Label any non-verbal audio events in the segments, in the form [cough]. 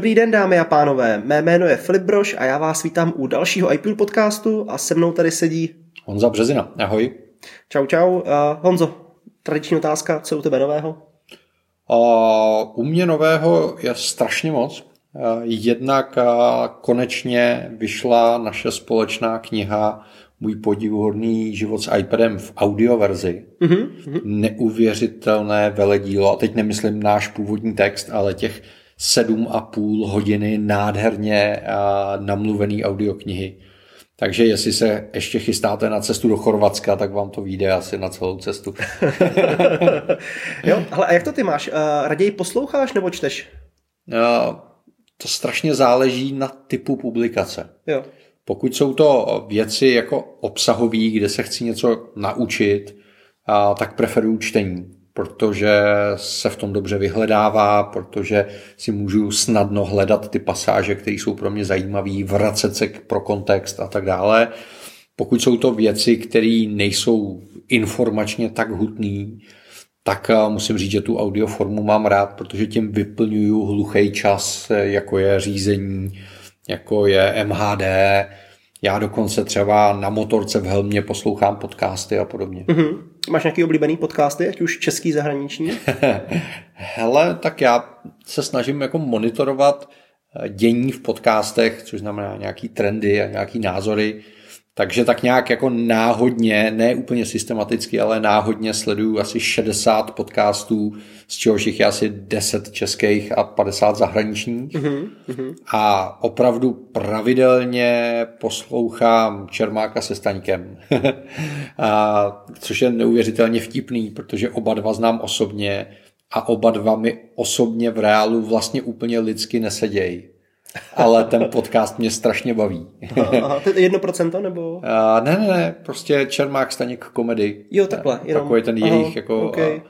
Dobrý den, dámy a pánové. Mé jméno je Filip Broš a já vás vítám u dalšího IPL podcastu a se mnou tady sedí Honza Březina. Ahoj. Čau, čau. Uh, Honzo, tradiční otázka, co u tebe nového? Uh, u mě nového je strašně moc. Uh, jednak uh, konečně vyšla naše společná kniha Můj podivuhodný život s iPadem v audioverzi. Uh-huh. Neuvěřitelné veledílo. A teď nemyslím náš původní text, ale těch sedm a půl hodiny nádherně namluvený audioknihy. Takže jestli se ještě chystáte na cestu do Chorvatska, tak vám to vyjde asi na celou cestu. [laughs] jo, ale a jak to ty máš? Raději posloucháš nebo čteš? To strašně záleží na typu publikace. Jo. Pokud jsou to věci jako obsahové, kde se chci něco naučit, tak preferuju čtení protože se v tom dobře vyhledává, protože si můžu snadno hledat ty pasáže, které jsou pro mě zajímavé, vracet se pro kontext a tak dále. Pokud jsou to věci, které nejsou informačně tak hutné, tak eh, musím říct, že tu audioformu mám rád, protože tím vyplňuju hluchý čas, eh, jako je řízení, jako je MHD, já dokonce třeba na motorce v helmě poslouchám podcasty a podobně. Mm-hmm. Máš nějaký oblíbený podcasty, ať už český, zahraniční? [laughs] Hele, tak já se snažím jako monitorovat eh, dění v podcastech, což znamená nějaký trendy a nějaký názory takže tak nějak jako náhodně, ne úplně systematicky, ale náhodně sleduju asi 60 podcastů, z čehož jich je asi 10 českých a 50 zahraničních. Mm-hmm. A opravdu pravidelně poslouchám Čermáka se Staňkem. [laughs] a, což je neuvěřitelně vtipný, protože oba dva znám osobně a oba dva mi osobně v reálu vlastně úplně lidsky nesedějí ale ten podcast mě strašně baví. Aha, to je jedno procento nebo? Uh, ne, ne, ne, prostě Čermák Staněk komedy. Jo, takhle. Jenom. Takový ten jejich Aha, jako okay. uh,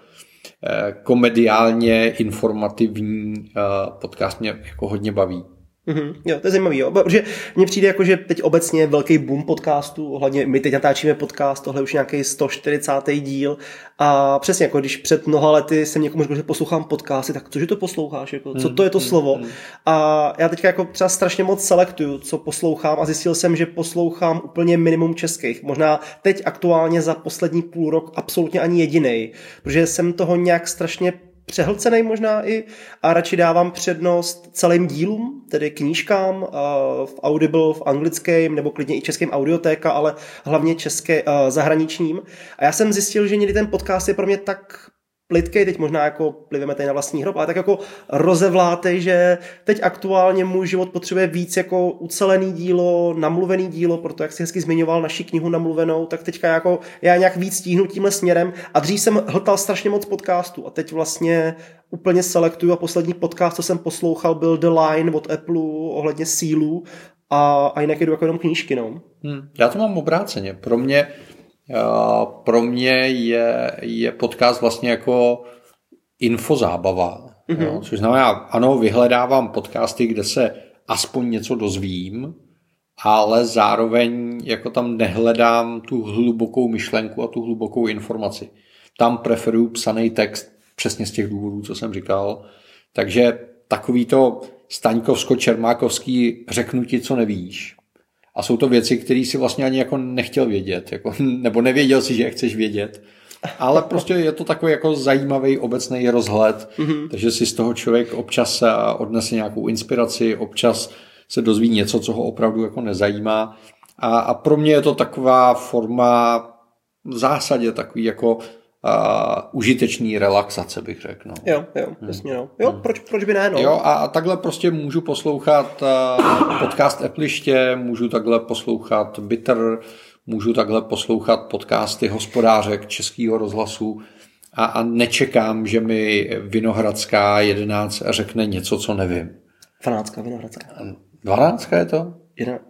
komediálně informativní uh, podcast mě jako hodně baví. Mm-hmm. Jo, to je zajímavé, jo. protože mně přijde jako, že teď obecně velký boom podcastů, ohledně my teď natáčíme podcast, tohle už nějaký 140. díl a přesně jako když před mnoha lety jsem někomu řekl, že poslouchám podcasty, tak cože to posloucháš, jako, co to je to mm, slovo a já teďka jako třeba strašně moc selektuju, co poslouchám a zjistil jsem, že poslouchám úplně minimum českých, možná teď aktuálně za poslední půl rok absolutně ani jediný, protože jsem toho nějak strašně přehlcený možná i a radši dávám přednost celým dílům, tedy knížkám v Audible, v anglickém nebo klidně i českém audiotéka, ale hlavně české zahraničním. A já jsem zjistil, že někdy ten podcast je pro mě tak plitkej, teď možná jako pliveme tady na vlastní hrob, ale tak jako rozevlátej, že teď aktuálně můj život potřebuje víc jako ucelený dílo, namluvený dílo, proto jak si hezky zmiňoval naši knihu namluvenou, tak teďka jako já nějak víc stíhnu tímhle směrem a dřív jsem hltal strašně moc podcastů a teď vlastně úplně selektuju a poslední podcast, co jsem poslouchal, byl The Line od Apple ohledně sílu a, a jinak jdu jako jenom knížky, no. Hmm, já to mám obráceně. Pro mě pro mě je, je podcast vlastně jako infozábava. Mm-hmm. Jo? Což znamená, ano, vyhledávám podcasty, kde se aspoň něco dozvím, ale zároveň jako tam nehledám tu hlubokou myšlenku a tu hlubokou informaci. Tam preferuju psaný text přesně z těch důvodů, co jsem říkal. Takže takový to Staňkovsko-Čermákovský řeknu ti, co nevíš, a jsou to věci, které si vlastně ani jako nechtěl vědět, jako, [laughs] nebo nevěděl si, že je chceš vědět. Ale prostě je to takový jako zajímavý obecný rozhled, mm-hmm. takže si z toho člověk občas odnese nějakou inspiraci, občas se dozví něco, co ho opravdu jako nezajímá. A, a pro mě je to taková forma v zásadě takový jako uh, užitečný relaxace, bych řekl. No. Jo, jo, hmm. jasně, no. Jo, hmm. proč, proč by ne, no. Jo, a takhle prostě můžu poslouchat uh, podcast Appliště, můžu takhle poslouchat Bitter, můžu takhle poslouchat podcasty hospodářek Českého rozhlasu a, a nečekám, že mi Vinohradská 11 řekne něco, co nevím. 12. Vinohradská. 12 je to?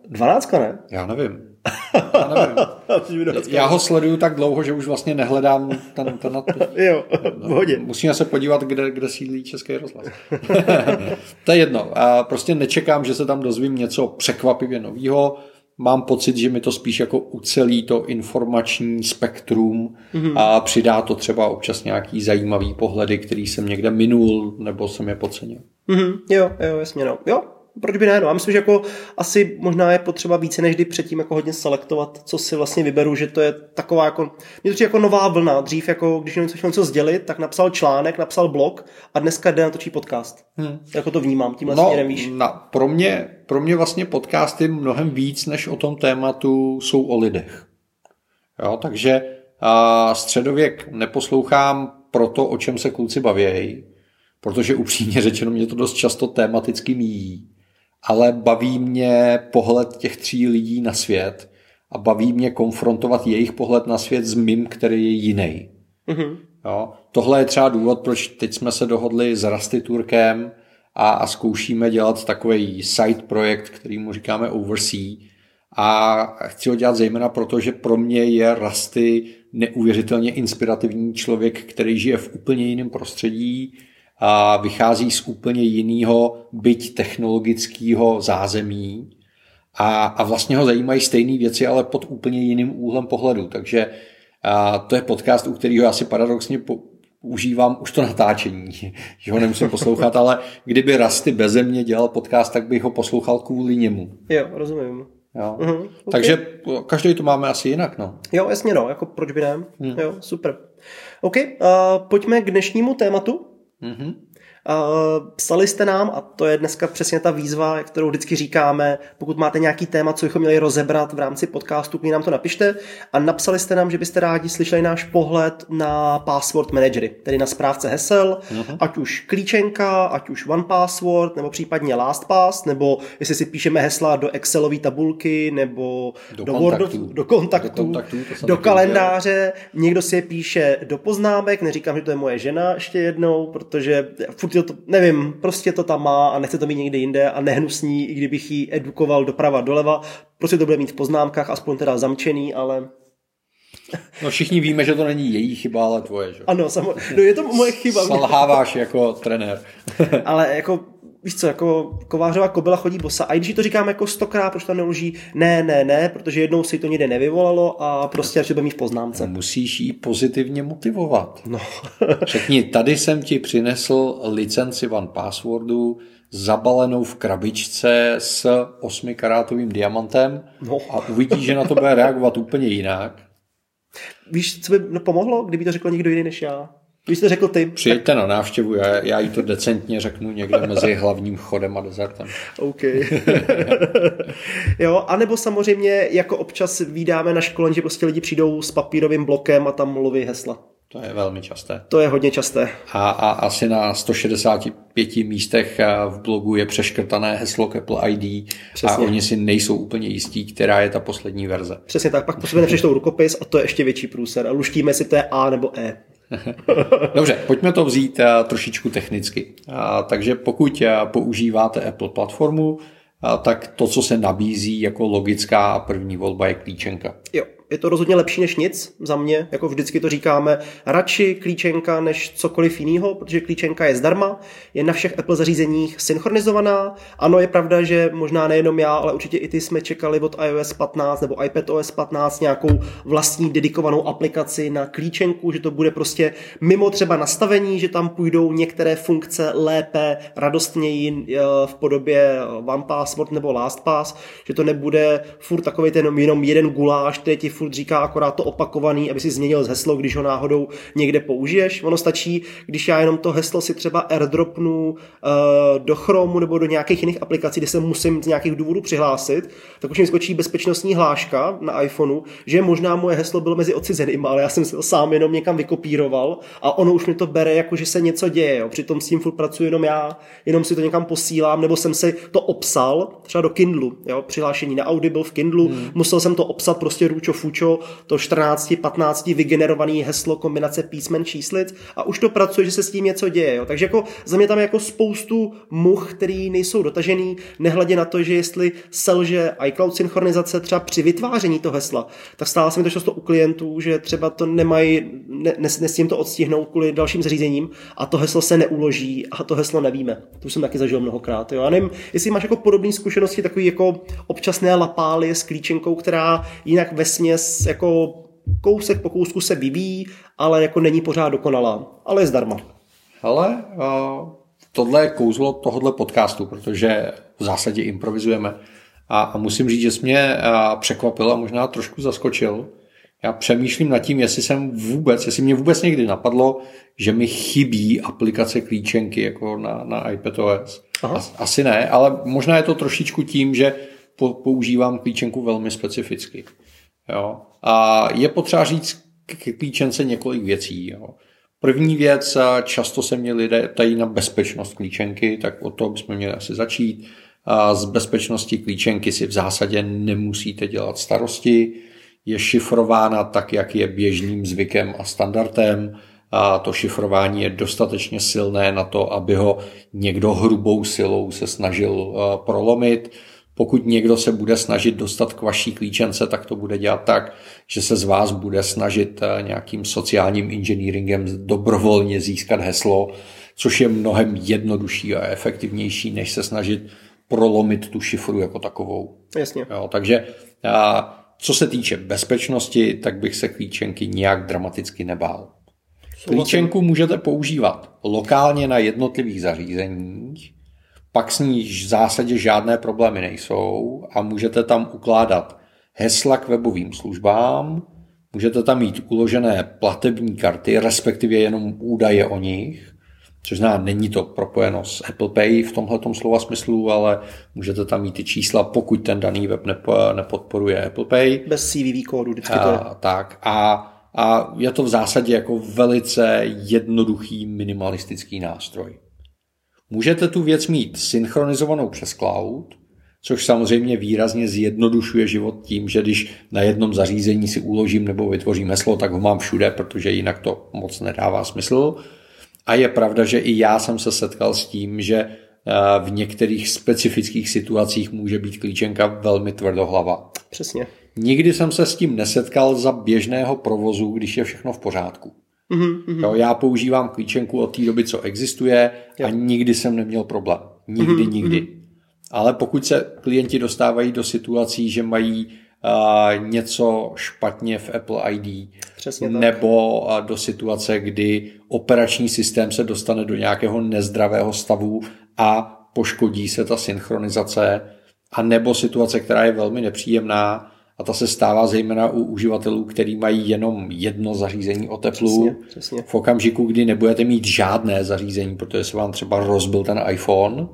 12 ne? Já nevím. [laughs] Já ho sleduju tak dlouho, že už vlastně nehledám ten, ten nadpis. [laughs] jo, v hodě. Musíme se podívat, kde, kde sídlí Český rozhlas. [laughs] to je jedno. A prostě nečekám, že se tam dozvím něco překvapivě nového. mám pocit, že mi to spíš jako ucelí to informační spektrum mm-hmm. a přidá to třeba občas nějaký zajímavý pohledy, který jsem někde minul nebo jsem je podcenil. Mm-hmm. Jo, jo, jasně no. Jo, proč by ne? No, já myslím, že jako asi možná je potřeba více než kdy předtím jako hodně selektovat, co si vlastně vyberu, že to je taková jako, mě to jako nová vlna. Dřív jako, když něco chtěl něco sdělit, tak napsal článek, napsal blog a dneska jde natočí podcast. Hmm. Jako to vnímám, tímhle no, směrem víš. Na, pro, mě, pro mě vlastně podcasty mnohem víc než o tom tématu jsou o lidech. Jo, takže a středověk neposlouchám pro to, o čem se kluci bavějí, protože upřímně řečeno mě to dost často tematicky míjí ale baví mě pohled těch tří lidí na svět a baví mě konfrontovat jejich pohled na svět s mým, který je jiný. Mm-hmm. Jo? Tohle je třeba důvod, proč teď jsme se dohodli s Rastiturkem a, a zkoušíme dělat takový side projekt, který mu říkáme Oversea. A chci ho dělat zejména proto, že pro mě je Rasty neuvěřitelně inspirativní člověk, který žije v úplně jiném prostředí, a vychází z úplně jiného, byť technologického zázemí a, a vlastně ho zajímají stejné věci, ale pod úplně jiným úhlem pohledu. Takže a to je podcast, u kterého já si paradoxně po, užívám už to natáčení, [laughs] že ho nemusím poslouchat, ale kdyby Rasty beze mě dělal podcast, tak bych ho poslouchal kvůli němu. Jo, rozumím. Jo. Uh-huh, okay. Takže každý to máme asi jinak, no. Jo, jasně no, jako proč by ne? Hmm. Jo, super. OK, uh, pojďme k dnešnímu tématu. Mm-hmm. Psali jste nám, a to je dneska přesně ta výzva, kterou vždycky říkáme, pokud máte nějaký téma, co bychom měli rozebrat v rámci podcastu, klidně nám to napište. A napsali jste nám, že byste rádi slyšeli náš pohled na password managery, tedy na správce hesel, uh-huh. ať už klíčenka, ať už one password, nebo případně LastPass, nebo jestli si píšeme hesla do Excelové tabulky, nebo do, do Wordu, do kontaktu, do, kontaktu, do kalendáře. Někdo si je píše do poznámek, neříkám, že to je moje žena ještě jednou, protože furt to, nevím, prostě to tam má a nechce to mít někde jinde a nehnusní, i kdybych ji edukoval doprava, doleva, prostě to bude mít v poznámkách, aspoň teda zamčený, ale No všichni víme, že to není její chyba, ale tvoje, že? Ano, samo, no je to moje chyba. Salháváš jako trenér. ale jako víš co, jako kovářová kobila chodí bosa. A když to říkám jako stokrát, proč tam neuloží, ne, ne, ne, protože jednou si to někde nevyvolalo a prostě až to mít v poznámce. Musíš jí pozitivně motivovat. No. [laughs] Řekni, tady jsem ti přinesl licenci One Passwordu, zabalenou v krabičce s 8 karátovým diamantem no. a uvidíš, že na to bude reagovat úplně jinak. Víš, co by pomohlo, kdyby to řekl někdo jiný než já? Když jste řekl ty. Přijďte tak... na návštěvu, já, já jí to decentně řeknu někde mezi hlavním chodem a dezertem. [laughs] OK. [laughs] jo, anebo samozřejmě jako občas vydáme na školení, že prostě lidi přijdou s papírovým blokem a tam mluví hesla. To je velmi časté. To je hodně časté. A, a asi na 165 místech v blogu je přeškrtané heslo Apple ID Přesně. a oni si nejsou úplně jistí, která je ta poslední verze. Přesně tak, pak po nepřečtou rukopis a to je ještě větší průser. A luštíme si, to je A nebo E. [laughs] Dobře, pojďme to vzít uh, trošičku technicky. Uh, takže pokud uh, používáte Apple platformu, tak to, co se nabízí jako logická první volba je klíčenka. Jo je to rozhodně lepší než nic za mě, jako vždycky to říkáme, radši klíčenka než cokoliv jiného, protože klíčenka je zdarma, je na všech Apple zařízeních synchronizovaná. Ano, je pravda, že možná nejenom já, ale určitě i ty jsme čekali od iOS 15 nebo iPadOS 15 nějakou vlastní dedikovanou aplikaci na klíčenku, že to bude prostě mimo třeba nastavení, že tam půjdou některé funkce lépe, radostněji eh, v podobě One Password nebo LastPass, že to nebude furt takový ten jenom jeden guláš, který ti furt říká akorát to opakovaný, aby si změnil z heslo, když ho náhodou někde použiješ. Ono stačí, když já jenom to heslo si třeba airdropnu uh, do Chromu nebo do nějakých jiných aplikací, kde se musím z nějakých důvodů přihlásit, tak už mi skočí bezpečnostní hláška na iPhoneu, že možná moje heslo bylo mezi odcizeným, ale já jsem si to sám jenom někam vykopíroval a ono už mi to bere jako, že se něco děje. Jo. Přitom s tím furt pracuji jenom já, jenom si to někam posílám, nebo jsem si to obsal, třeba do Kindlu, jo, přihlášení na Audible v Kindlu, hmm. musel jsem to obsat prostě růčo Fučo, to 14-15 vygenerovaný heslo kombinace písmen číslic a už to pracuje, že se s tím něco děje. Jo. Takže jako za mě tam je jako spoustu much, který nejsou dotažený, nehledě na to, že jestli selže iCloud synchronizace třeba při vytváření toho hesla, tak stále se mi to často u klientů, že třeba to nemají ne, nesmím to odstihnout kvůli dalším zařízením a to heslo se neuloží a to heslo nevíme. To už jsem taky zažil mnohokrát. Jo. A nevím, jestli máš jako podobné zkušenosti, takový jako občasné lapály s klíčenkou, která jinak ve jako kousek po kousku se vyvíjí, ale jako není pořád dokonalá, ale je zdarma. Hele, uh, tohle je kouzlo tohohle podcastu, protože v zásadě improvizujeme. A, a musím říct, že jsi mě uh, překvapil a možná trošku zaskočil. Já přemýšlím nad tím, jestli jsem vůbec, jestli mě vůbec někdy napadlo, že mi chybí aplikace klíčenky jako na, na iPadOS. Aha. Asi ne, ale možná je to trošičku tím, že používám klíčenku velmi specificky. Jo. A je potřeba říct k klíčence několik věcí. Jo. První věc, často se mě lidé ptají na bezpečnost klíčenky, tak o to bychom měli asi začít. A z bezpečnosti klíčenky si v zásadě nemusíte dělat starosti. Je šifrována tak, jak je běžným zvykem a standardem. A to šifrování je dostatečně silné na to, aby ho někdo hrubou silou se snažil prolomit. Pokud někdo se bude snažit dostat k vaší klíčence, tak to bude dělat tak, že se z vás bude snažit eh, nějakým sociálním inženýringem dobrovolně získat heslo, což je mnohem jednodušší a efektivnější, než se snažit prolomit tu šifru jako takovou. Jasně. Jo, takže a, co se týče bezpečnosti, tak bych se klíčenky nějak dramaticky nebál. Klíčenku můžete používat lokálně na jednotlivých zařízeních, pak s ní v zásadě žádné problémy nejsou a můžete tam ukládat hesla k webovým službám, můžete tam mít uložené platební karty, respektive jenom údaje o nich, což znamená, není to propojeno s Apple Pay v tomhle slova smyslu, ale můžete tam mít ty čísla, pokud ten daný web nepodporuje Apple Pay. Bez CVV kódu vždycky to je. A, tak a, a je to v zásadě jako velice jednoduchý minimalistický nástroj. Můžete tu věc mít synchronizovanou přes cloud, což samozřejmě výrazně zjednodušuje život tím, že když na jednom zařízení si uložím nebo vytvořím heslo, tak ho mám všude, protože jinak to moc nedává smysl. A je pravda, že i já jsem se setkal s tím, že eh, v některých specifických situacích může být klíčenka velmi tvrdohlava. Přesně. Nikdy jsem se s tím nesetkal za běžného provozu, když je všechno v pořádku. Mm-hmm. Jo, já používám klíčenku od té doby, co existuje jo. a nikdy jsem neměl problém. Nikdy, mm-hmm. nikdy. Ale pokud se klienti dostávají do situací, že mají uh, něco špatně v Apple ID, Přesně nebo uh, do situace, kdy operační systém se dostane do nějakého nezdravého stavu a poškodí se ta synchronizace, a nebo situace, která je velmi nepříjemná, a ta se stává zejména u uživatelů, který mají jenom jedno zařízení o teplu. Přesně, přesně. V okamžiku, kdy nebudete mít žádné zařízení, protože se vám třeba rozbil ten iPhone,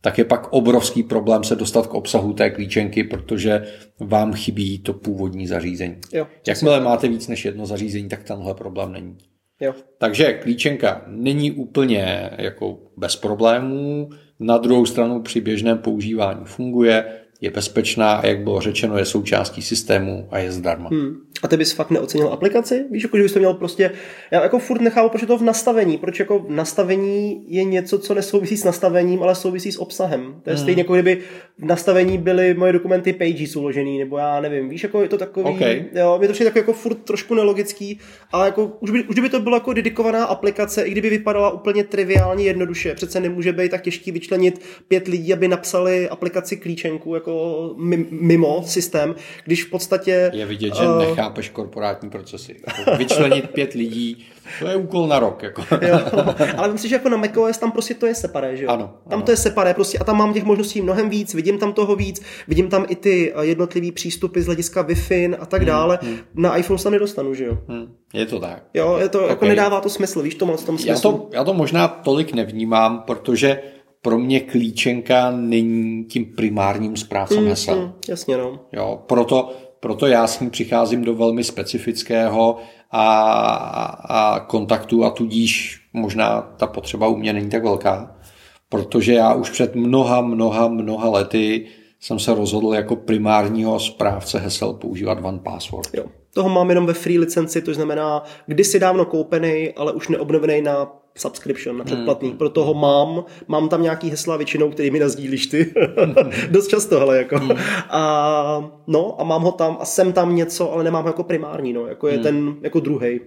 tak je pak obrovský problém se dostat k obsahu té klíčenky, protože vám chybí to původní zařízení. Jo, Jakmile máte víc než jedno zařízení, tak tenhle problém není. Jo. Takže klíčenka není úplně jako bez problémů, na druhou stranu při běžném používání funguje, je bezpečná a jak bylo řečeno, je součástí systému a je zdarma. Hmm. A ty bys fakt neocenil aplikaci? Víš, jako, že bys to měl prostě, já jako furt nechápu, proč je to v nastavení, proč jako v nastavení je něco, co nesouvisí s nastavením, ale souvisí s obsahem. To je hmm. stejně jako kdyby v nastavení byly moje dokumenty Pages uložený, nebo já nevím, víš, jako je to takový, okay. jo, mě to přijde jako furt trošku nelogický, ale jako už by, už by to bylo jako dedikovaná aplikace, i kdyby vypadala úplně triviálně jednoduše, přece nemůže být tak těžký vyčlenit pět lidí, aby napsali aplikaci klíčenku, jako mimo systém, když v podstatě... Je vidět, že uh, nechápeš korporátní procesy. Jako vyčlenit pět lidí, to je úkol na rok. Jako. jo, ale myslím si, že jako na macOS tam prostě to je separé, že jo? Ano, tam to je separé prostě a tam mám těch možností mnohem víc, vidím tam toho víc, vidím tam i ty eh, jednotlivý přístupy z hlediska Wi-Fi a tak hmm, dále. Hmm. Na iPhone se tam nedostanu, že jo? Hmm. Je to tak. Jo, je to, jako okay. jako nedává to smysl, víš to moc tom smyslu. Já to, já to možná tolik nevnímám, protože pro mě klíčenka není tím primárním správcem mm, hesel. Mm, jasně, no. Jo, proto, proto já s ním přicházím do velmi specifického a, a kontaktu a tudíž možná ta potřeba u mě není tak velká, protože já už před mnoha, mnoha, mnoha lety jsem se rozhodl jako primárního správce hesel používat One Password. Jo. Toho mám jenom ve free licenci, to znamená kdysi dávno koupený, ale už neobnovený na subscription, na předplatný, hmm. proto ho mám, mám tam nějaký hesla většinou, který mi nazdílíš ty, [laughs] dost často, hele, jako. Hmm. A, no, a mám ho tam a jsem tam něco, ale nemám ho jako primární, no, jako je hmm. ten, jako druhý.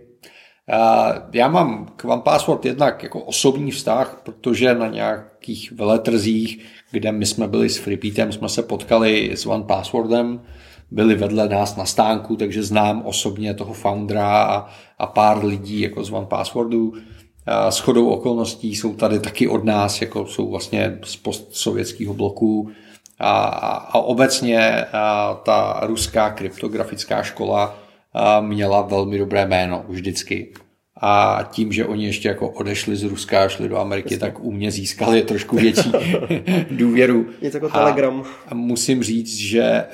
Já mám k One Password jednak jako osobní vztah, protože na nějakých veletrzích, kde my jsme byli s Freepeatem, jsme se potkali s One Passwordem, byli vedle nás na stánku, takže znám osobně toho foundera a, a pár lidí jako z One Passwordu. S chodou okolností jsou tady taky od nás, jako jsou vlastně z postsovětského bloku. A, a obecně a ta ruská kryptografická škola měla velmi dobré jméno vždycky. A tím, že oni ještě jako odešli z Ruska a šli do Ameriky, Jasně. tak u mě získali trošku větší [laughs] důvěru. Něco jako Telegram. A musím říct, že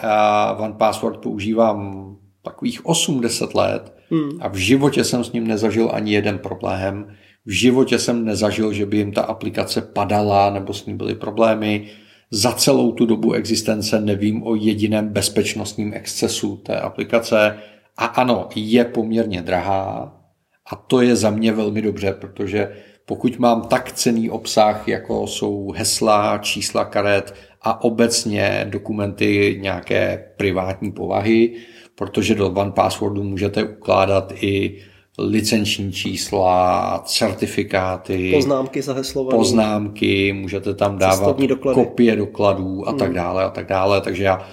One Password používám takových 80 let hmm. a v životě jsem s ním nezažil ani jeden problém. V životě jsem nezažil, že by jim ta aplikace padala nebo s ní byly problémy. Za celou tu dobu existence nevím o jediném bezpečnostním excesu té aplikace. A ano, je poměrně drahá a to je za mě velmi dobře, protože pokud mám tak cený obsah, jako jsou hesla, čísla karet a obecně dokumenty nějaké privátní povahy, protože do One Passwordu můžete ukládat i licenční čísla, certifikáty, poznámky zaheslované, poznámky, můžete tam dávat doklady. kopie dokladů a tak hmm. dále a tak dále, takže já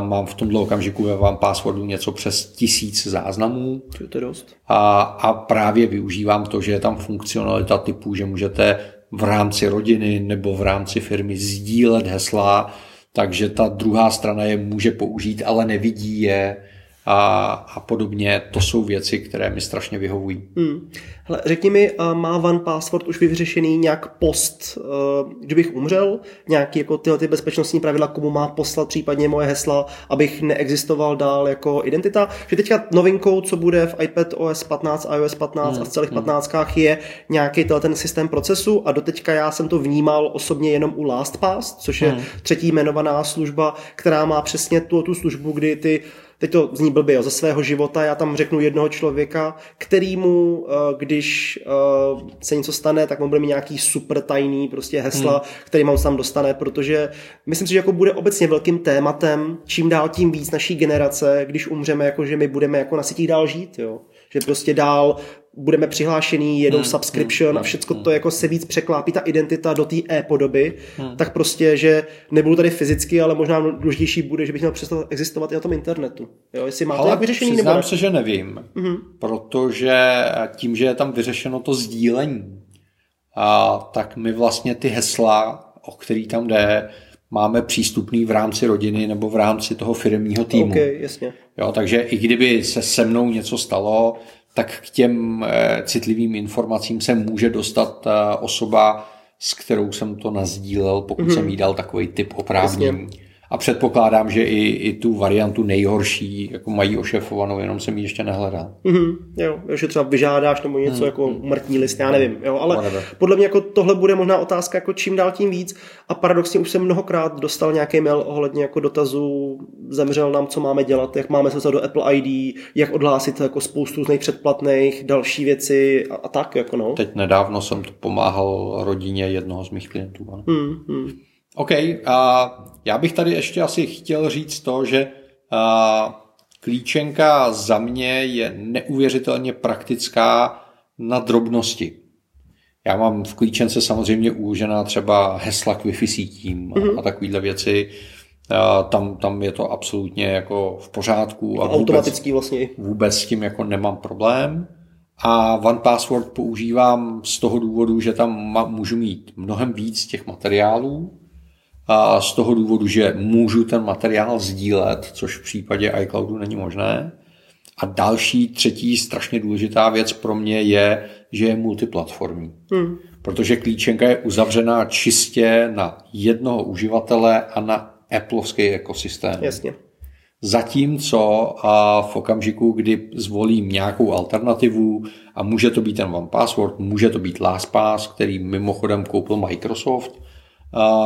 mám v tomto okamžiku ve vám passwordu něco přes tisíc záznamů. To je dost. A, a právě využívám to, že je tam funkcionalita typu, že můžete v rámci rodiny nebo v rámci firmy sdílet hesla, takže ta druhá strana je může použít, ale nevidí je a, a podobně. To jsou věci, které mi strašně vyhovují. Hmm. Hele, řekni mi, má One Password už vyřešený nějak post, kdybych umřel, nějaký jako tyhle ty bezpečnostní pravidla, komu má poslat případně moje hesla, abych neexistoval dál jako identita. Že teďka novinkou, co bude v iPad OS 15, iOS 15 hmm. a v celých 15 hmm. je nějaký ten systém procesu a doteďka já jsem to vnímal osobně jenom u LastPass, což je hmm. třetí jmenovaná služba, která má přesně tu, tu službu, kdy ty teď to zní blbě, jo, ze svého života, já tam řeknu jednoho člověka, kterýmu, eh, když eh, se něco stane, tak on bude mít nějaký super tajný prostě hesla, hmm. který on tam dostane, protože myslím si, že jako bude obecně velkým tématem, čím dál tím víc naší generace, když umřeme, jako že my budeme jako na sítích dál žít, jo že prostě dál budeme přihlášený, jedou hmm, subscription hmm, a všechno hmm, to jako se víc překlápí ta identita do té e-podoby, hmm. tak prostě, že nebudu tady fyzicky, ale možná důležitější bude, že bych měl přestat existovat i na tom internetu. Jo, jestli máte ale vyřešení nebo ne? se, že nevím, hmm. protože tím, že je tam vyřešeno to sdílení, a, tak my vlastně ty hesla, o který tam jde, máme přístupný v rámci rodiny nebo v rámci toho firmního týmu. Okay, jasně. Jo, takže i kdyby se se mnou něco stalo, tak k těm eh, citlivým informacím se může dostat eh, osoba, s kterou jsem to nazdílel, pokud mm-hmm. jsem jí dal takový typ oprávnění. A předpokládám, že i, i tu variantu nejhorší jako mají ošefovanou, jenom jsem ji ještě nehledal. Mm-hmm, jo, že třeba vyžádáš nebo něco mm-hmm. jako mrtní list, já nevím, jo, ale Whatever. podle mě jako tohle bude možná otázka jako čím dál tím víc a paradoxně už jsem mnohokrát dostal nějaký mail ohledně jako dotazu, zemřel nám, co máme dělat, jak máme se do Apple ID, jak odhlásit jako spoustu z nejpředplatných, další věci a, a tak, jako no. Teď nedávno jsem to pomáhal rodině jednoho z mých klientů. Mm-hmm. OK, a já bych tady ještě asi chtěl říct to, že a, klíčenka za mě je neuvěřitelně praktická na drobnosti. Já mám v klíčence samozřejmě uložená třeba hesla k Wi-Fi sítím mm-hmm. a takovéhle věci. A tam, tam je to absolutně jako v pořádku. A automatický vlastně. Vůbec s tím jako nemám problém. A One Password používám z toho důvodu, že tam můžu mít mnohem víc těch materiálů, a z toho důvodu, že můžu ten materiál sdílet, což v případě iCloudu není možné. A další, třetí strašně důležitá věc pro mě je, že je multiplatformní. Hmm. Protože klíčenka je uzavřená čistě na jednoho uživatele a na Appleovský ekosystém. Jasně. Zatímco a v okamžiku, kdy zvolím nějakou alternativu a může to být ten One Password, může to být LastPass, který mimochodem koupil Microsoft,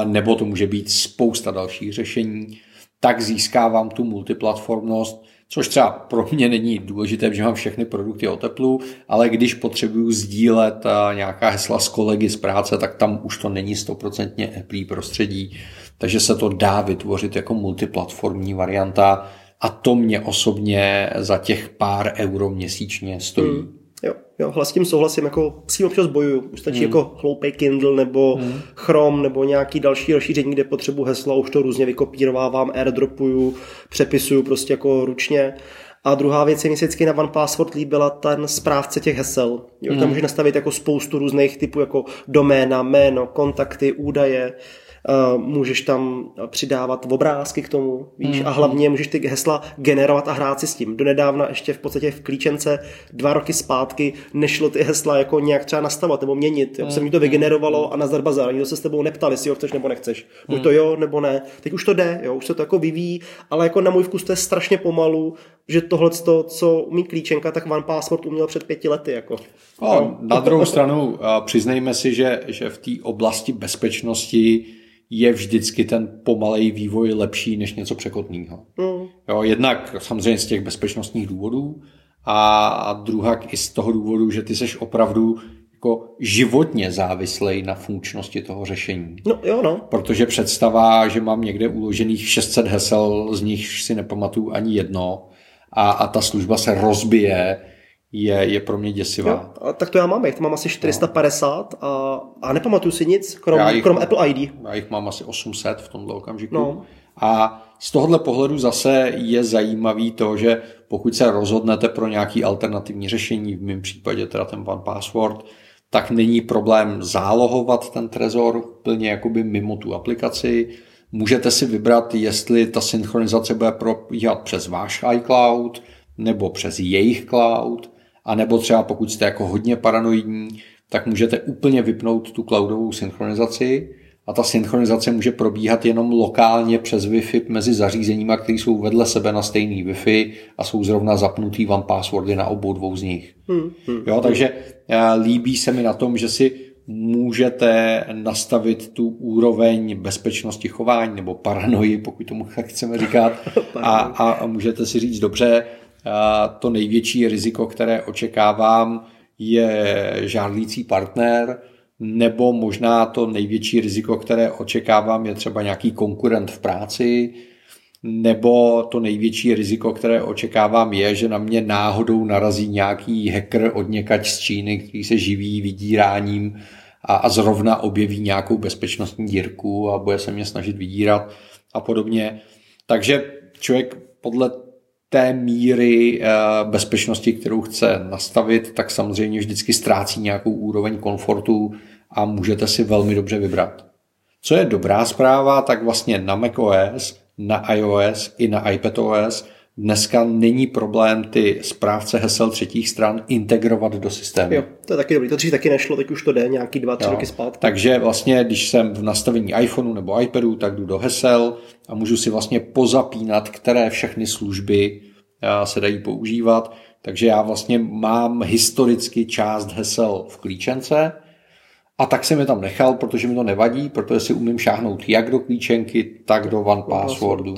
nebo to může být spousta dalších řešení, tak získávám tu multiplatformnost, což třeba pro mě není důležité, že mám všechny produkty o teplu, ale když potřebuju sdílet nějaká hesla s kolegy z práce, tak tam už to není stoprocentně Apple prostředí, takže se to dá vytvořit jako multiplatformní varianta a to mě osobně za těch pár euro měsíčně stojí. Hmm. Jo, jo, s tím souhlasím, jako s tím občas bojuju. Už stačí mm. jako hloupý Kindle nebo mm. Chrome nebo nějaký další rozšíření, kde potřebuji hesla, už to různě vykopírovávám, airdropuju, přepisuju prostě jako ručně. A druhá věc je mi se vždycky na One Password líbila ten správce těch hesel. Jo. Tam můžeš nastavit jako spoustu různých typů, jako doména, jméno, kontakty, údaje. Uh, můžeš tam přidávat obrázky k tomu, víš, mm. a hlavně můžeš ty hesla generovat a hrát si s tím. Donedávna ještě v podstatě v klíčence dva roky zpátky nešlo ty hesla jako nějak třeba nastavovat nebo měnit. Jo. Mm. Se mi to vygenerovalo a na bazar, nikdo se s tebou neptal, jestli ho chceš nebo nechceš. Buď mm. to jo nebo ne. Teď už to jde, jo, už se to jako vyvíjí, ale jako na můj vkus to je strašně pomalu, že tohle, co umí klíčenka, tak One Password uměl před pěti lety. Jako. No, na druhou stranu přiznejme si, že, že v té oblasti bezpečnosti je vždycky ten pomalej vývoj lepší než něco překotného. Mm. Jo, jednak samozřejmě z těch bezpečnostních důvodů a, a druhak i z toho důvodu, že ty seš opravdu jako životně závislej na funkčnosti toho řešení. No jo, no. Protože představa, že mám někde uložených 600 hesel, z nich si nepamatuju ani jedno a, a ta služba se rozbije, je, je pro mě děsivá. Jo, a tak to já mám, to mám asi 450 no. a, a nepamatuju si nic, krom, jich, krom Apple ID. Já jich mám asi 800 v tomhle okamžiku. No. A z tohohle pohledu zase je zajímavý to, že pokud se rozhodnete pro nějaký alternativní řešení, v mém případě teda ten One Password, tak není problém zálohovat ten trezor plně jakoby mimo tu aplikaci. Můžete si vybrat, jestli ta synchronizace bude probíhat přes váš iCloud nebo přes jejich cloud, a nebo třeba pokud jste jako hodně paranoidní, tak můžete úplně vypnout tu cloudovou synchronizaci. A ta synchronizace může probíhat jenom lokálně přes Wi-Fi mezi zařízeními, které jsou vedle sebe na stejný Wi-Fi a jsou zrovna zapnutý vám passwordy na obou dvou z nich. Hmm, hmm, jo, takže eh, líbí se mi na tom, že si můžete nastavit tu úroveň bezpečnosti chování nebo paranoji, pokud tomu tak chceme říkat, [laughs] a, a můžete si říct dobře, to největší riziko, které očekávám, je žádlící partner, nebo možná to největší riziko, které očekávám, je třeba nějaký konkurent v práci, nebo to největší riziko, které očekávám, je, že na mě náhodou narazí nějaký hacker od někač z Číny, který se živí vydíráním a, a zrovna objeví nějakou bezpečnostní dírku a bude se mě snažit vydírat a podobně. Takže člověk podle té míry eh, bezpečnosti, kterou chce nastavit, tak samozřejmě vždycky ztrácí nějakou úroveň komfortu a můžete si velmi dobře vybrat. Co je dobrá zpráva, tak vlastně na macOS, na iOS i na iPadOS dneska není problém ty správce hesel třetích stran integrovat do systému. Jo, to je taky dobrý. To dřív taky nešlo, teď už to jde nějaký dva, tři jo. roky zpátky. Takže vlastně, když jsem v nastavení iPhoneu nebo iPadu, tak jdu do hesel a můžu si vlastně pozapínat, které všechny služby eh, se dají používat. Takže já vlastně mám historicky část hesel v klíčence a tak jsem je tam nechal, protože mi to nevadí, protože si umím šáhnout jak do klíčenky, tak do One Passwordu.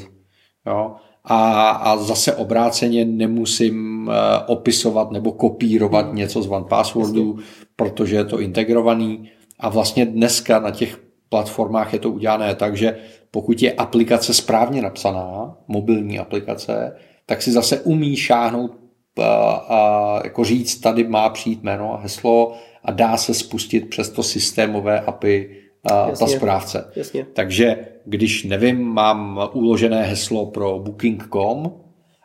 Jo a, a zase obráceně nemusím eh, opisovat nebo kopírovat hmm. něco z One Passwordu, protože je to integrovaný. A vlastně dneska na těch platformách je to udělané tak, že pokud je aplikace správně napsaná, mobilní aplikace, tak si zase umí šáhnout a, eh, a jako říct, tady má přijít jméno a heslo a dá se spustit přes to systémové API a, ta správce. Jasně. Takže když nevím, mám uložené heslo pro booking.com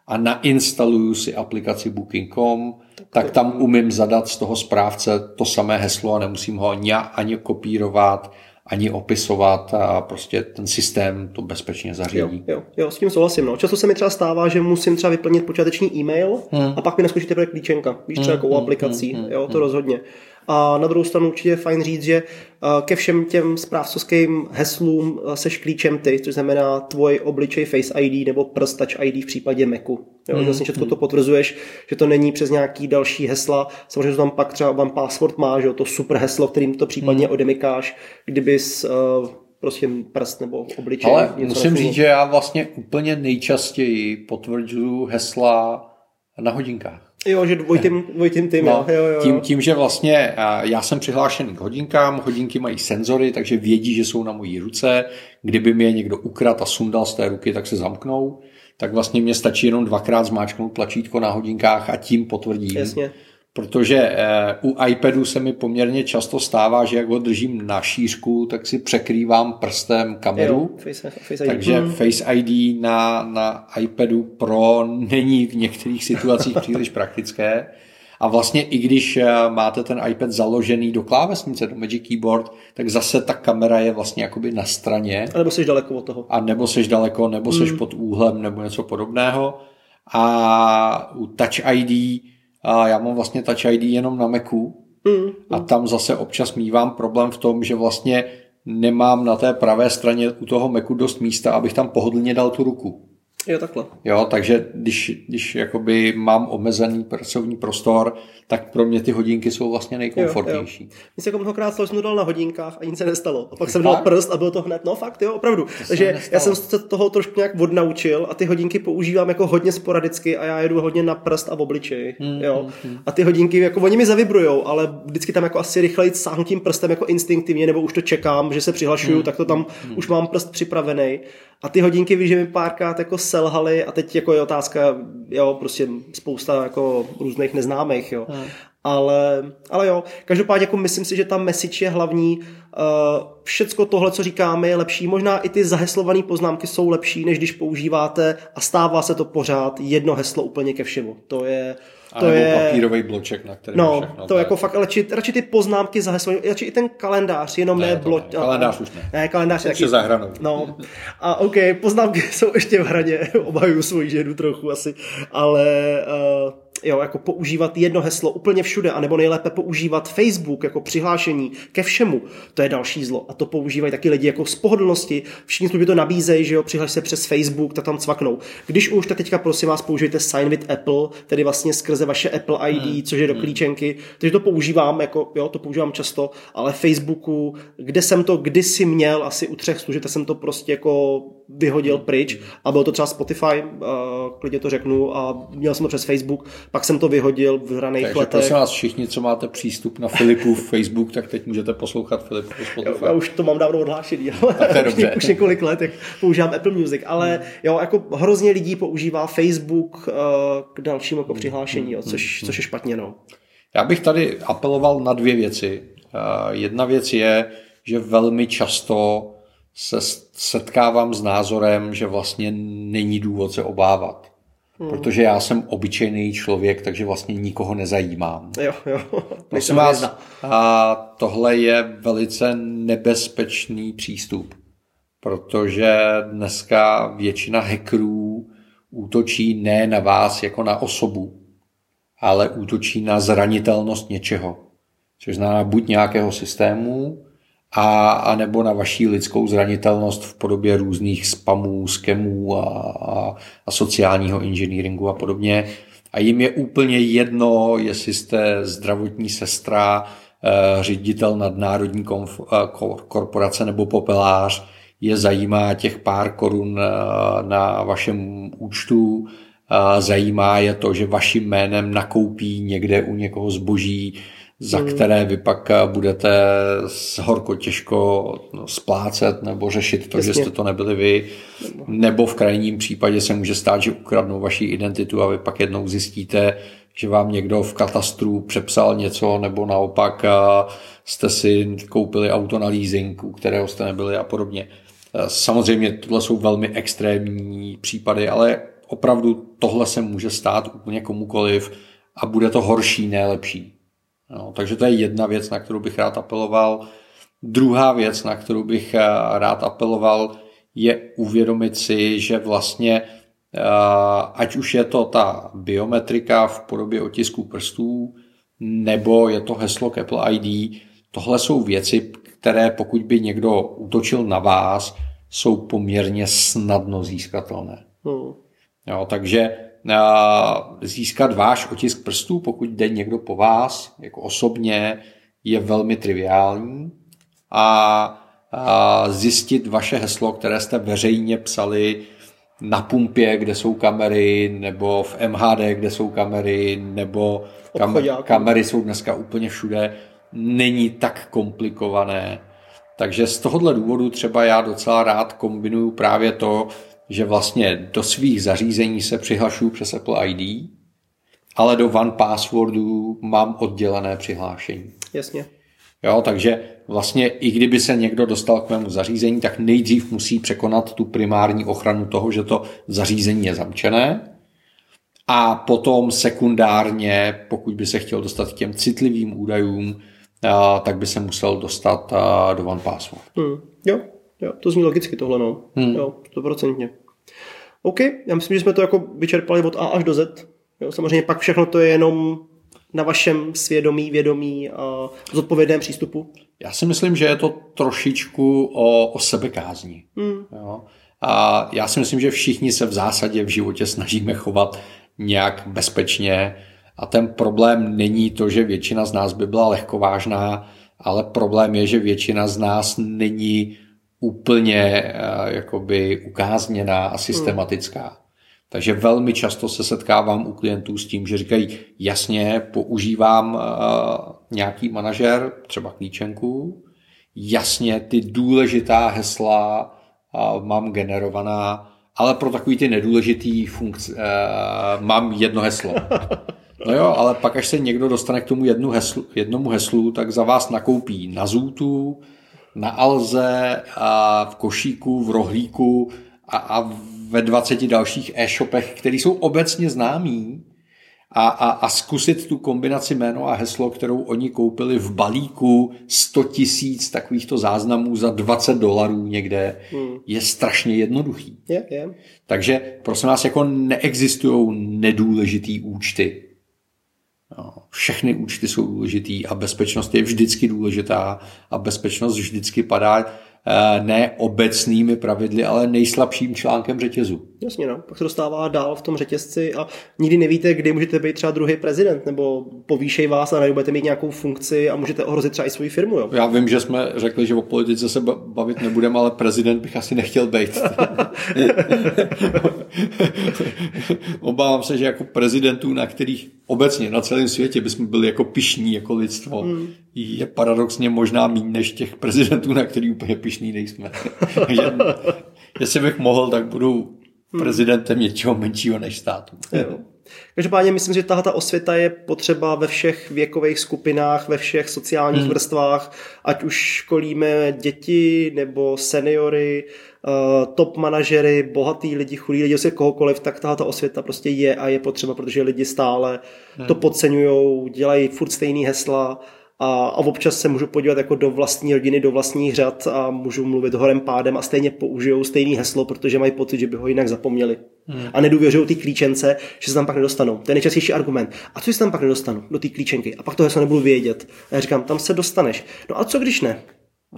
a nainstaluju si aplikaci booking.com, tak, tak tam umím zadat z toho správce to samé heslo a nemusím ho ani, ani kopírovat, ani opisovat a prostě ten systém to bezpečně zařídí. Jo, jo, jo s tím souhlasím. No. Často se mi třeba stává, že musím třeba vyplnit počáteční e-mail hmm. a pak mi naskočí teprve klíčenka. Víš, třeba hmm, jako u hmm, aplikací. Hmm, jo, to hmm. rozhodně. A na druhou stranu určitě je fajn říct, že ke všem těm správcovským heslům seš klíčem ty, což znamená tvoj obličej Face ID nebo prst Touch ID v případě Macu. Jo, mm, vlastně všechno mm. to potvrzuješ, že to není přes nějaký další hesla. Samozřejmě, že tam pak třeba vám password má, že to super heslo, kterým to případně mm. odemykáš, kdybys uh, prostě prst nebo obličej. Ale musím říct, že já vlastně úplně nejčastěji potvrzuju hesla na hodinkách. Jo, že dvojitým, dvojitým tým, no, jo, jo, Tím, tím, že vlastně já jsem přihlášený k hodinkám, hodinky mají senzory, takže vědí, že jsou na mojí ruce. Kdyby mi je někdo ukrat a sundal z té ruky, tak se zamknou. Tak vlastně mě stačí jenom dvakrát zmáčknout tlačítko na hodinkách a tím potvrdím. Jasně. Protože eh, u iPadu se mi poměrně často stává, že jak ho držím na šířku, tak si překrývám prstem kameru. Jo, face, face ID. Takže Hmm. Face ID na, na iPadu Pro není v některých situacích příliš praktické. A vlastně i když eh, máte ten iPad založený do klávesnice, do Magic Keyboard, tak zase ta kamera je vlastně jakoby na straně. A nebo jsi daleko od toho. A nebo seš daleko, nebo seš Hmm. pod úhlem, nebo něco podobného. A u Touch ID, a já mám vlastně Touch ID jenom na Macu, Mm. a tam zase občas mívám problém v tom, že vlastně nemám na té pravé straně u toho Macu dost místa, abych tam pohodlně dal tu ruku. Jo, takhle. Jo, takže když, když jakoby mám omezený pracovní prostor, tak pro mě ty hodinky jsou vlastně nejkomfortnější. Mně se jako mnohokrát stalo, že jsem to dal na hodinkách a nic se nestalo. A pak jsem dal prst a bylo to hned, no fakt, jo, opravdu. Takže nestalo. já jsem se toho trošku nějak odnaučil a ty hodinky používám jako hodně sporadicky a já jedu hodně na prst a v obličeji, Hmm, jo. A ty hodinky, jako oni mi zavibrujou, ale vždycky tam jako asi rychleji sáhnutím prstem jako instinktivně, nebo už to čekám, že se přihlašuju, Hmm, tak to tam už mám prst připravený. A ty hodinky, víš, že mi párkrát jako selhaly a teď jako je otázka, jo, prostě spousta jako různých neznámých, jo. Ale, ale jo, každopádně jako myslím si, že ta message je hlavní. Uh, všecko tohle, co říkáme, je lepší. Možná i ty zaheslované poznámky jsou lepší, než když používáte a stává se to pořád jedno heslo úplně ke všemu. To je... A To je... papírový bloček, na kterém No, všechno. to jako fakt, radši, radši ty poznámky zaheslované, radši i ten kalendář, jenom ne, Ne, bloč. ne. Kalendář už ne. Ne, kalendář je taky... za hranou. No, a OK, poznámky [laughs] jsou ještě v hraně, obhajuju svoji ženu trochu asi, ale uh, jo, jako používat jedno heslo úplně všude, anebo nejlépe používat Facebook jako přihlášení ke všemu, to je další zlo. A to používají taky lidi jako z pohodlnosti, všichni služby to nabízejí, že jo, přihlaš se přes Facebook, tak tam cvaknou. Když už, tak teďka prosím vás použijte Sign with Apple, tedy vlastně skrze vaše Apple ID, hmm. což je do klíčenky, takže to používám, jako jo, to používám často, ale Facebooku, kde jsem to kdysi měl, asi u třech služeb, jsem to prostě jako vyhodil pryč a bylo to třeba Spotify, uh, klidně to řeknu, a měl jsem to přes Facebook, pak jsem to vyhodil v raných Takže letech. prosím vás všichni, co máte přístup na Filipův [laughs] Facebook, tak teď můžete poslouchat Filipu Spotify. Já už to mám dávno odhlášený, ale to je už, dobře. už několik let, jak používám Apple Music, ale jo, jako hrozně lidí používá Facebook uh, k dalšímu jako přihlášení, jo, což, což je špatně, no. Já bych tady apeloval na dvě věci. Eh, Jedna věc je, že velmi často se setkávám s názorem, že vlastně není důvod se obávat. Protože já jsem obyčejný člověk, takže vlastně nikoho nezajímám. Jo, jo. Prosím vás, a tohle je velice nebezpečný přístup, protože dneska většina hackerů útočí ne na vás jako na osobu, ale útočí na zranitelnost něčeho. Což znamená buď nějakého systému, a, a nebo na vaší lidskou zranitelnost v podobě různých spamů, skemů a, a, a sociálního engineeringu a podobně. A jim je úplně jedno, jestli jste zdravotní sestra, eh, ředitel nadnárodní konf, eh, kor- korporace nebo popelář, je zajímá těch pár korun eh, na vašem účtu, zajímá je to, že vaším jménem nakoupí někde u někoho zboží, za které vy pak eh, budete s horko těžko no, splácet nebo řešit to, že Jasně. jste to nebyli vy, nebo v krajním případě se může stát, že ukradnou vaši identitu a vy pak jednou zjistíte, že vám někdo v katastru přepsal něco, nebo naopak eh, jste si koupili auto na leasing, u kterého jste nebyli a podobně. Eh, Samozřejmě tohle jsou velmi extrémní případy, ale opravdu tohle se může stát úplně komukoliv a bude to horší, ne lepší. No, takže to je jedna věc, na kterou bych rád apeloval. Druhá věc, na kterou bych eh, rád apeloval, je uvědomit si, že vlastně eh, ať už je to ta biometrika v podobě otisků prstů, nebo je to heslo k Apple ID, tohle jsou věci, které pokud by někdo útočil na vás, jsou poměrně snadno získatelné. Hmm. Jo, takže získat váš otisk prstů, pokud jde někdo po vás, jako osobně, je velmi triviální. A, a zjistit vaše heslo, které jste veřejně psali na pumpě, kde jsou kamery, nebo v MHD, kde jsou kamery, nebo kam, kamery jsou dneska úplně všude, není tak komplikované. Takže z tohohle důvodu třeba já docela rád kombinuju právě to, že vlastně do svých zařízení se přihlašuju přes Apple ID ale do One Passwordu mám oddělené přihlášení. Jasně. Jo, takže vlastně i kdyby se někdo dostal k mému zařízení, tak nejdřív musí překonat tu primární ochranu toho, že to zařízení je zamčené. A potom sekundárně, pokud by se chtěl dostat k těm citlivým údajům, tak by se musel dostat do One Password. Hmm. Jo, jo, to zní logicky tohle, no. Hmm. Jo, stoprocentně. OK, já myslím, že jsme to jako vyčerpali od A až do Z. Jo, samozřejmě pak všechno to je jenom na vašem svědomí, vědomí a zodpovědném přístupu. Já si myslím, že je to trošičku o, o sebekázní. Hmm. Jo. A já si myslím, že všichni se v zásadě v životě snažíme chovat nějak bezpečně a ten problém není to, že většina z nás by byla lehkovážná, ale problém je, že většina z nás není úplně uh, jakoby ukázněná a systematická. Hmm. Takže velmi často se setkávám u klientů s tím, že říkají, jasně, používám uh, nějaký manažer, třeba klíčenku, jasně, ty důležitá hesla uh, mám generovaná, ale pro takový ty nedůležitý funkce uh, mám jedno heslo. No jo, ale pak, až se někdo dostane k tomu jednu heslu, jednomu heslu, tak za vás nakoupí na Zůtu, na Alze, a v košíku, v rohlíku a, a ve 20 dalších e-shopech, které jsou obecně známí a, a, a zkusit tu kombinaci jméno a heslo, kterou oni koupili v balíku 100 tisíc takovýchto záznamů za 20 dolarů někde, hmm. je strašně jednoduchý. Je, je. Takže prosím vás, jako neexistují nedůležitý účty. Všechny účty jsou důležitý a bezpečnost je vždycky důležitá a bezpečnost vždycky padá ne obecnými pravidly, ale nejslabším článkem řetězu. Jasně, no. Pak se dostává dál v tom řetězci a nikdy nevíte, kdy můžete být třeba druhý prezident, nebo povýšej vás a najednou budete mít nějakou funkci a můžete ohrozit třeba i svoji firmu. Jo? Já vím, že jsme řekli, že o politice se bavit nebudeme, ale prezident bych asi nechtěl být. [laughs] Obávám se, že jako prezidentů, na kterých obecně na celém světě bychom byli jako pišní jako lidstvo, hmm. je paradoxně možná méně než těch prezidentů, na který úplně pišní nejsme. [laughs] Takže jestli bych mohl, tak budu prezidentem něčeho menšího než státu. Jo. Každopádně myslím, že tahle osvěta je potřeba ve všech věkových skupinách, ve všech sociálních hmm. vrstvách, ať už školíme děti nebo seniory, uh, top manažery, bohatý lidi, chudí lidi, se kohokoliv, tak tahle osvěta prostě je a je potřeba, protože lidi stále hmm. to podceňují, dělají furt stejný hesla a, a občas se můžu podívat jako do vlastní rodiny, do vlastních řad a můžu mluvit horem pádem a stejně použijou stejný heslo, protože mají pocit, že by ho jinak zapomněli. Hmm. A nedůvěřují ty klíčence, že se tam pak nedostanou. To je nejčastější argument. A co se tam pak nedostanu? Do té klíčenky. A pak to heslo nebudu vědět. A já říkám, tam se dostaneš. No a co když ne?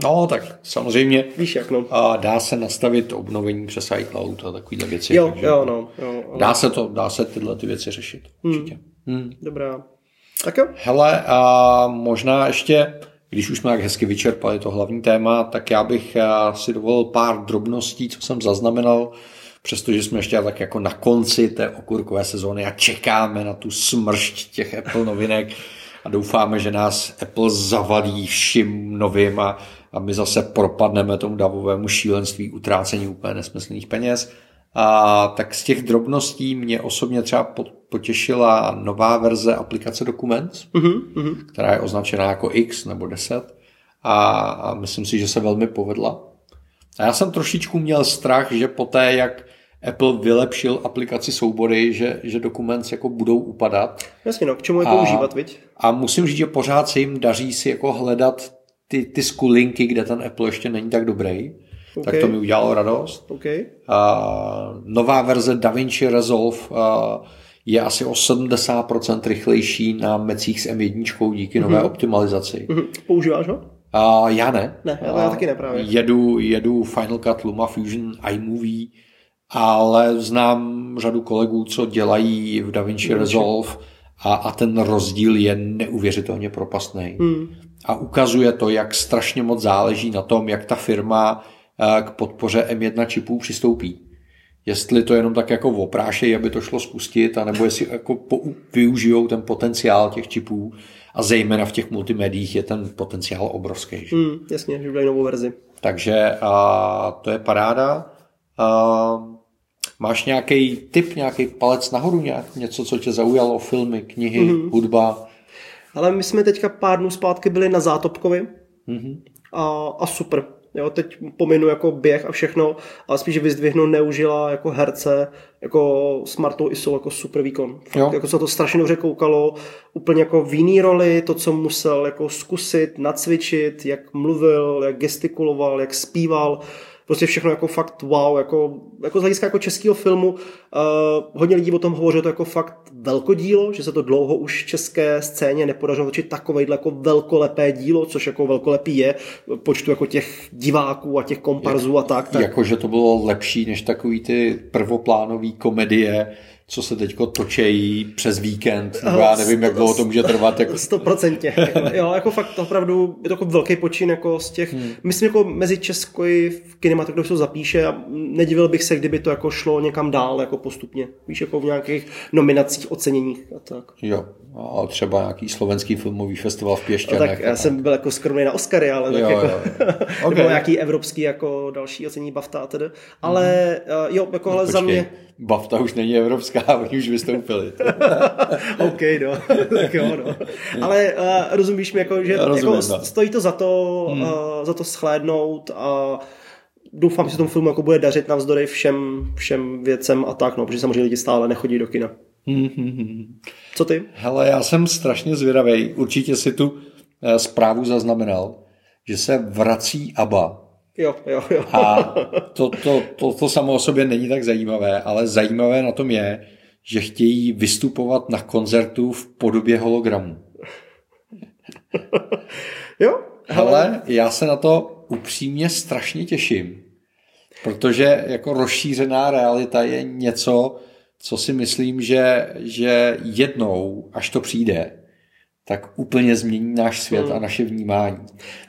No, tak samozřejmě Víš jak, no. a dá se nastavit obnovení přes iCloud a takovýhle věci. Jo, takže jo, no. Jo, ale... Dá se to, dá se tyhle ty věci řešit. Hmm. Určitě. Hmm. Dobrá. Tak jo. Hele, a možná ještě, když už jsme tak hezky vyčerpali to hlavní téma, tak já bych si dovolil pár drobností, co jsem zaznamenal, přestože jsme ještě tak jako na konci té okurkové sezóny a čekáme na tu smršť těch Apple novinek a doufáme, že nás Apple zavalí vším novým a, a my zase propadneme tomu davovému šílenství utrácení úplně nesmyslných peněz. A tak z těch drobností mě osobně třeba potěšila nová verze aplikace Documents, mm-hmm. která je označená jako X nebo 10 a, a myslím si, že se velmi povedla. A já jsem trošičku měl strach, že poté, jak Apple vylepšil aplikaci soubory, že, že Documents jako budou upadat. Jasně, no, k čemu je používat, viď? A musím říct, že pořád se jim daří si jako hledat ty, ty skulinky, kde ten Apple ještě není tak dobrý. Okay. Tak to mi udělalo radost. Okay. A, nová verze DaVinci Resolve a, je asi o 70% rychlejší na mecích s M1 díky mm-hmm. nové optimalizaci. Mm-hmm. Používáš ho? A, já ne. Ne, já, já taky ne právě. Jedu, jedu Final Cut, Luma Fusion, iMovie, ale znám řadu kolegů, co dělají v DaVinci Resolve a, a ten rozdíl je neuvěřitelně propastný. Mm. A ukazuje to, jak strašně moc záleží na tom, jak ta firma k podpoře M1 čipů přistoupí. Jestli to jenom tak jako oprášejí, aby to šlo spustit, anebo jestli jako využijou ten potenciál těch čipů a zejména v těch multimédiích je ten potenciál obrovský. Že? Mm, jasně, že novou verzi. Takže a, to je paráda. A, Máš nějaký tip, nějaký palec nahoru, nějak, něco, co tě zaujalo, filmy, knihy, mm-hmm. hudba? Ale my jsme teďka pár dnů zpátky byli na Zátopkovi mm-hmm. a, a super. Jo, teď pominu jako běh a všechno, ale spíš vyzdvihnu neužila jako herce, jako s Martou Isou jako super výkon. Fakt, jako se to strašně dobře koukalo, úplně jako v jiný roli, to, co musel jako zkusit, nacvičit, jak mluvil, jak gestikuloval, jak zpíval, prostě všechno jako fakt wow, jako, jako z hlediska jako českého filmu. Uh, hodně lidí o tom hovoří, to jako fakt velkodílo, že se to dlouho už v české scéně nepodařilo točit takovejhle jako velkolepé dílo, což jako velkolepý je, počtu jako těch diváků a těch komparzů a tak. tak. Jako, že to bylo lepší než takový ty prvoplánový komedie, co se teď točejí přes víkend, nebo já nevím, jak dlouho to může trvat. [laughs] Jako... 100%. jo, jako fakt opravdu je to jako velký počin jako z těch, hmm. myslím jako mezi Česko i v kinematografii se zapíše a nedivil bych se, kdyby to jako šlo někam dál jako postupně. Víš, jako v nějakých nominacích, oceněních a tak. Jo, a třeba nějaký slovenský filmový festival v Pěštěnech. No tak já jsem byl jako skromný na Oscary, ale jo, tak jako, jo. [laughs] Okay. nebo nějaký evropský jako další ocení BAFTA a tedy. Ale mm. jo, jako no, ale za mě... BAFTA už není evropská, oni už vystoupili. [laughs] OK, no. [laughs] tak jo, no. Ale uh, rozumíš mi, jako, že rozumím, jako, no. stojí to za to, hmm. uh, za to schlédnout a doufám, že se tomu filmu jako bude dařit navzdory všem, všem věcem a tak, no, protože samozřejmě lidi stále nechodí do kina. Co ty? Hele, já jsem strašně zvědavý. Určitě si tu eh, zprávu zaznamenal, že se vrací ABBA. Jo, jo, jo. A to, to, to, to samo o sobě není tak zajímavé, ale zajímavé na tom je, že chtějí vystupovat na koncertu v podobě hologramu. [laughs] jo? Hele, já se na to upřímně strašně těším, protože jako rozšířená realita je něco, co si myslím, že, že jednou, až to přijde, tak úplně změní náš svět hmm. a naše vnímání.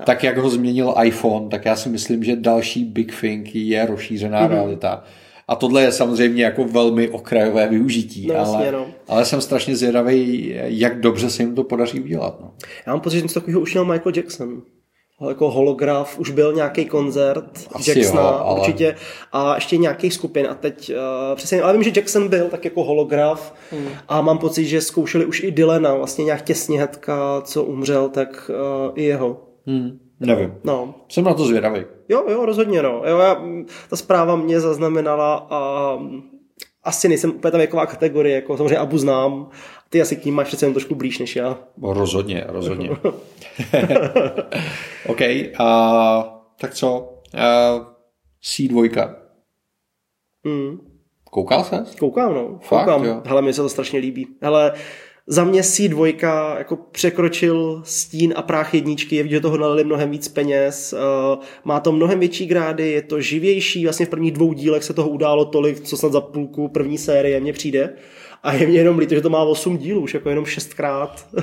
Tak, jak ho změnil iPhone, tak já si myslím, že další big thing je rozšířená hmm. realita. A tohle je samozřejmě jako velmi okrajové využití, no, ale, jasně, no. ale jsem strašně zvědavý, jak dobře se jim to podaří udělat. No. Já mám pocit, že něco takového už měl Michael Jackson jako holograf, už byl nějaký koncert Asi Jacksona jo, ale... určitě a ještě nějakých skupin a teď uh, přesně, ale vím, že Jackson byl tak jako holograf hmm. a mám pocit, že zkoušeli už i Dylena, vlastně nějak těsně hnedka, co umřel, tak uh, i jeho. Hmm. Nevím. No. Jsem na to zvědavý. Jo, jo, rozhodně no. Jo, já, ta zpráva mě zaznamenala a asi nejsem úplně ta věková kategorie, jako samozřejmě Abu znám, ty asi k ním máš přece jen trošku blíž než já. Rozhodně, rozhodně. [laughs] OK, a tak co? Uh, C2. Mm. Koukal se? Koukám, no. Fakt, Koukám. Jo. Hele, mi se to strašně líbí. Hele, za mě C2 jako překročil stín a práh jedničky, je vidět, že toho nalili mnohem víc peněz, uh, má to mnohem větší grády, je to živější, vlastně v prvních dvou dílech se toho událo tolik, co snad za půlku první série mně přijde. A je mě jenom líto, že to má 8 dílů, už jako jenom šestkrát. [laughs]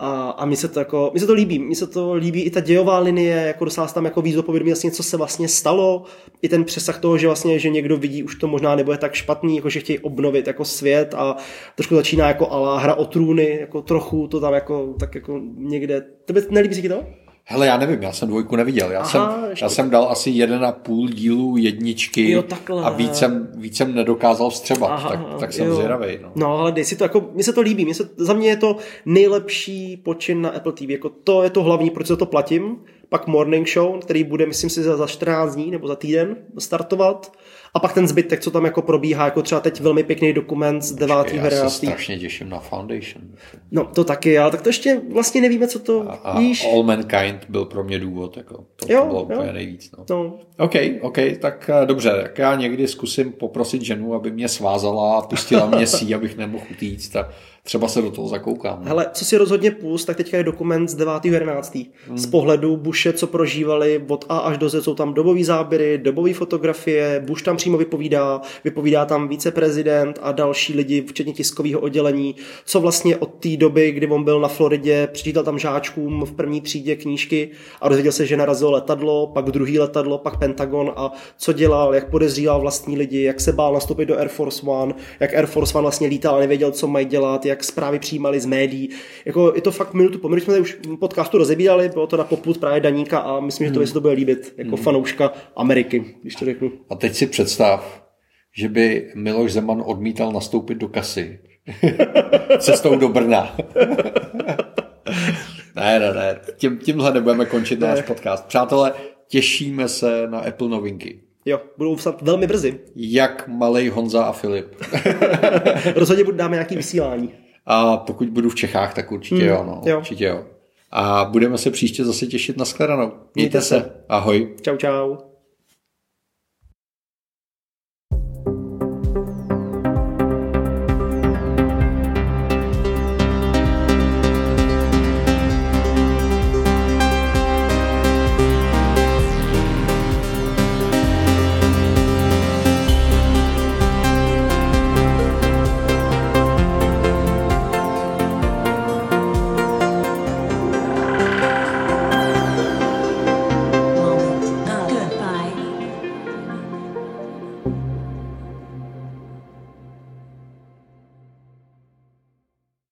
A, a mi se to jako, mi se to líbí, mi se to líbí i ta dějová linie, jako dostala se tam jako víc do povědomí vlastně, co se vlastně stalo, i ten přesah toho, že vlastně, že někdo vidí, už to možná nebude tak špatný, jako že chtějí obnovit jako svět a trošku začíná jako ala hra o trůny, jako trochu to tam jako, tak jako někde, tebe nelíbí si ti to? Hele, já nevím, já jsem dvojku neviděl. Já, Aha, jsem, já jsem dal asi jeden a půl dílu jedničky jo, a víc jsem, víc jsem nedokázal vstřebat, Aha, tak, tak jsem jo. zvědavý. No. no, ale dej si to, jako, mně se to líbí, mně se, za mě je to nejlepší počin na Apple TV, jako to je to hlavní, proč se to platím. Pak Morning Show, který bude, myslím si, za, za 14 dní nebo za týden startovat a pak ten zbytek, co tam jako probíhá, jako třeba teď velmi pěkný dokument z 9. Já se strašně těším na Foundation. No to taky, ale tak to ještě vlastně nevíme, co to a, a víš. All Mankind byl pro mě důvod, jako to, jo, to bylo jo. úplně nejvíc. No. no. OK, OK, tak eh, dobře, tak já někdy zkusím poprosit ženu, aby mě svázala a pustila mě [laughs] sí, abych nemohl utíct a třeba se do toho zakoukám. Hele, co si rozhodně pust, tak teďka je dokument z 9.11. Hmm. Z pohledu Bushe, co prožívali od A až do Z, jsou tam dobové záběry, dobové fotografie, Bush tam přímo vypovídá, vypovídá tam viceprezident a další lidi, včetně tiskového oddělení, co vlastně od té doby, kdy on byl na Floridě, přečítal tam žáčkům v první třídě knížky a dozvěděl se, že narazilo letadlo, pak druhý letadlo, pak Pentagon a co dělal, jak podezříval vlastní lidi, jak se bál nastoupit do Air Force One, jak Air Force One vlastně lítal a nevěděl, co mají dělat, jak zprávy přijímali z médií. Jako je to fakt minutu po jsme už podcastu rozebírali, bylo to na poput právě Daníka a myslím, že to, hmm. to bude líbit jako hmm. fanouška Ameriky, když to řeknu. A teď si představ, že by Miloš Zeman odmítal nastoupit do kasy [laughs] cestou do Brna. [laughs] ne, ne, ne. Tím, tímhle nebudeme končit ne. náš podcast. Přátelé, těšíme se na Apple novinky. Jo, budou vstat velmi brzy. Jak malej Honza a Filip. [laughs] Rozhodně dáme nějaký vysílání. A pokud budu v Čechách, tak určitě hmm, jo, no. jo. Určitě jo. A budeme se příště zase těšit na shledanou. Mějte, Mějte se. se. Ahoj. Čau, čau.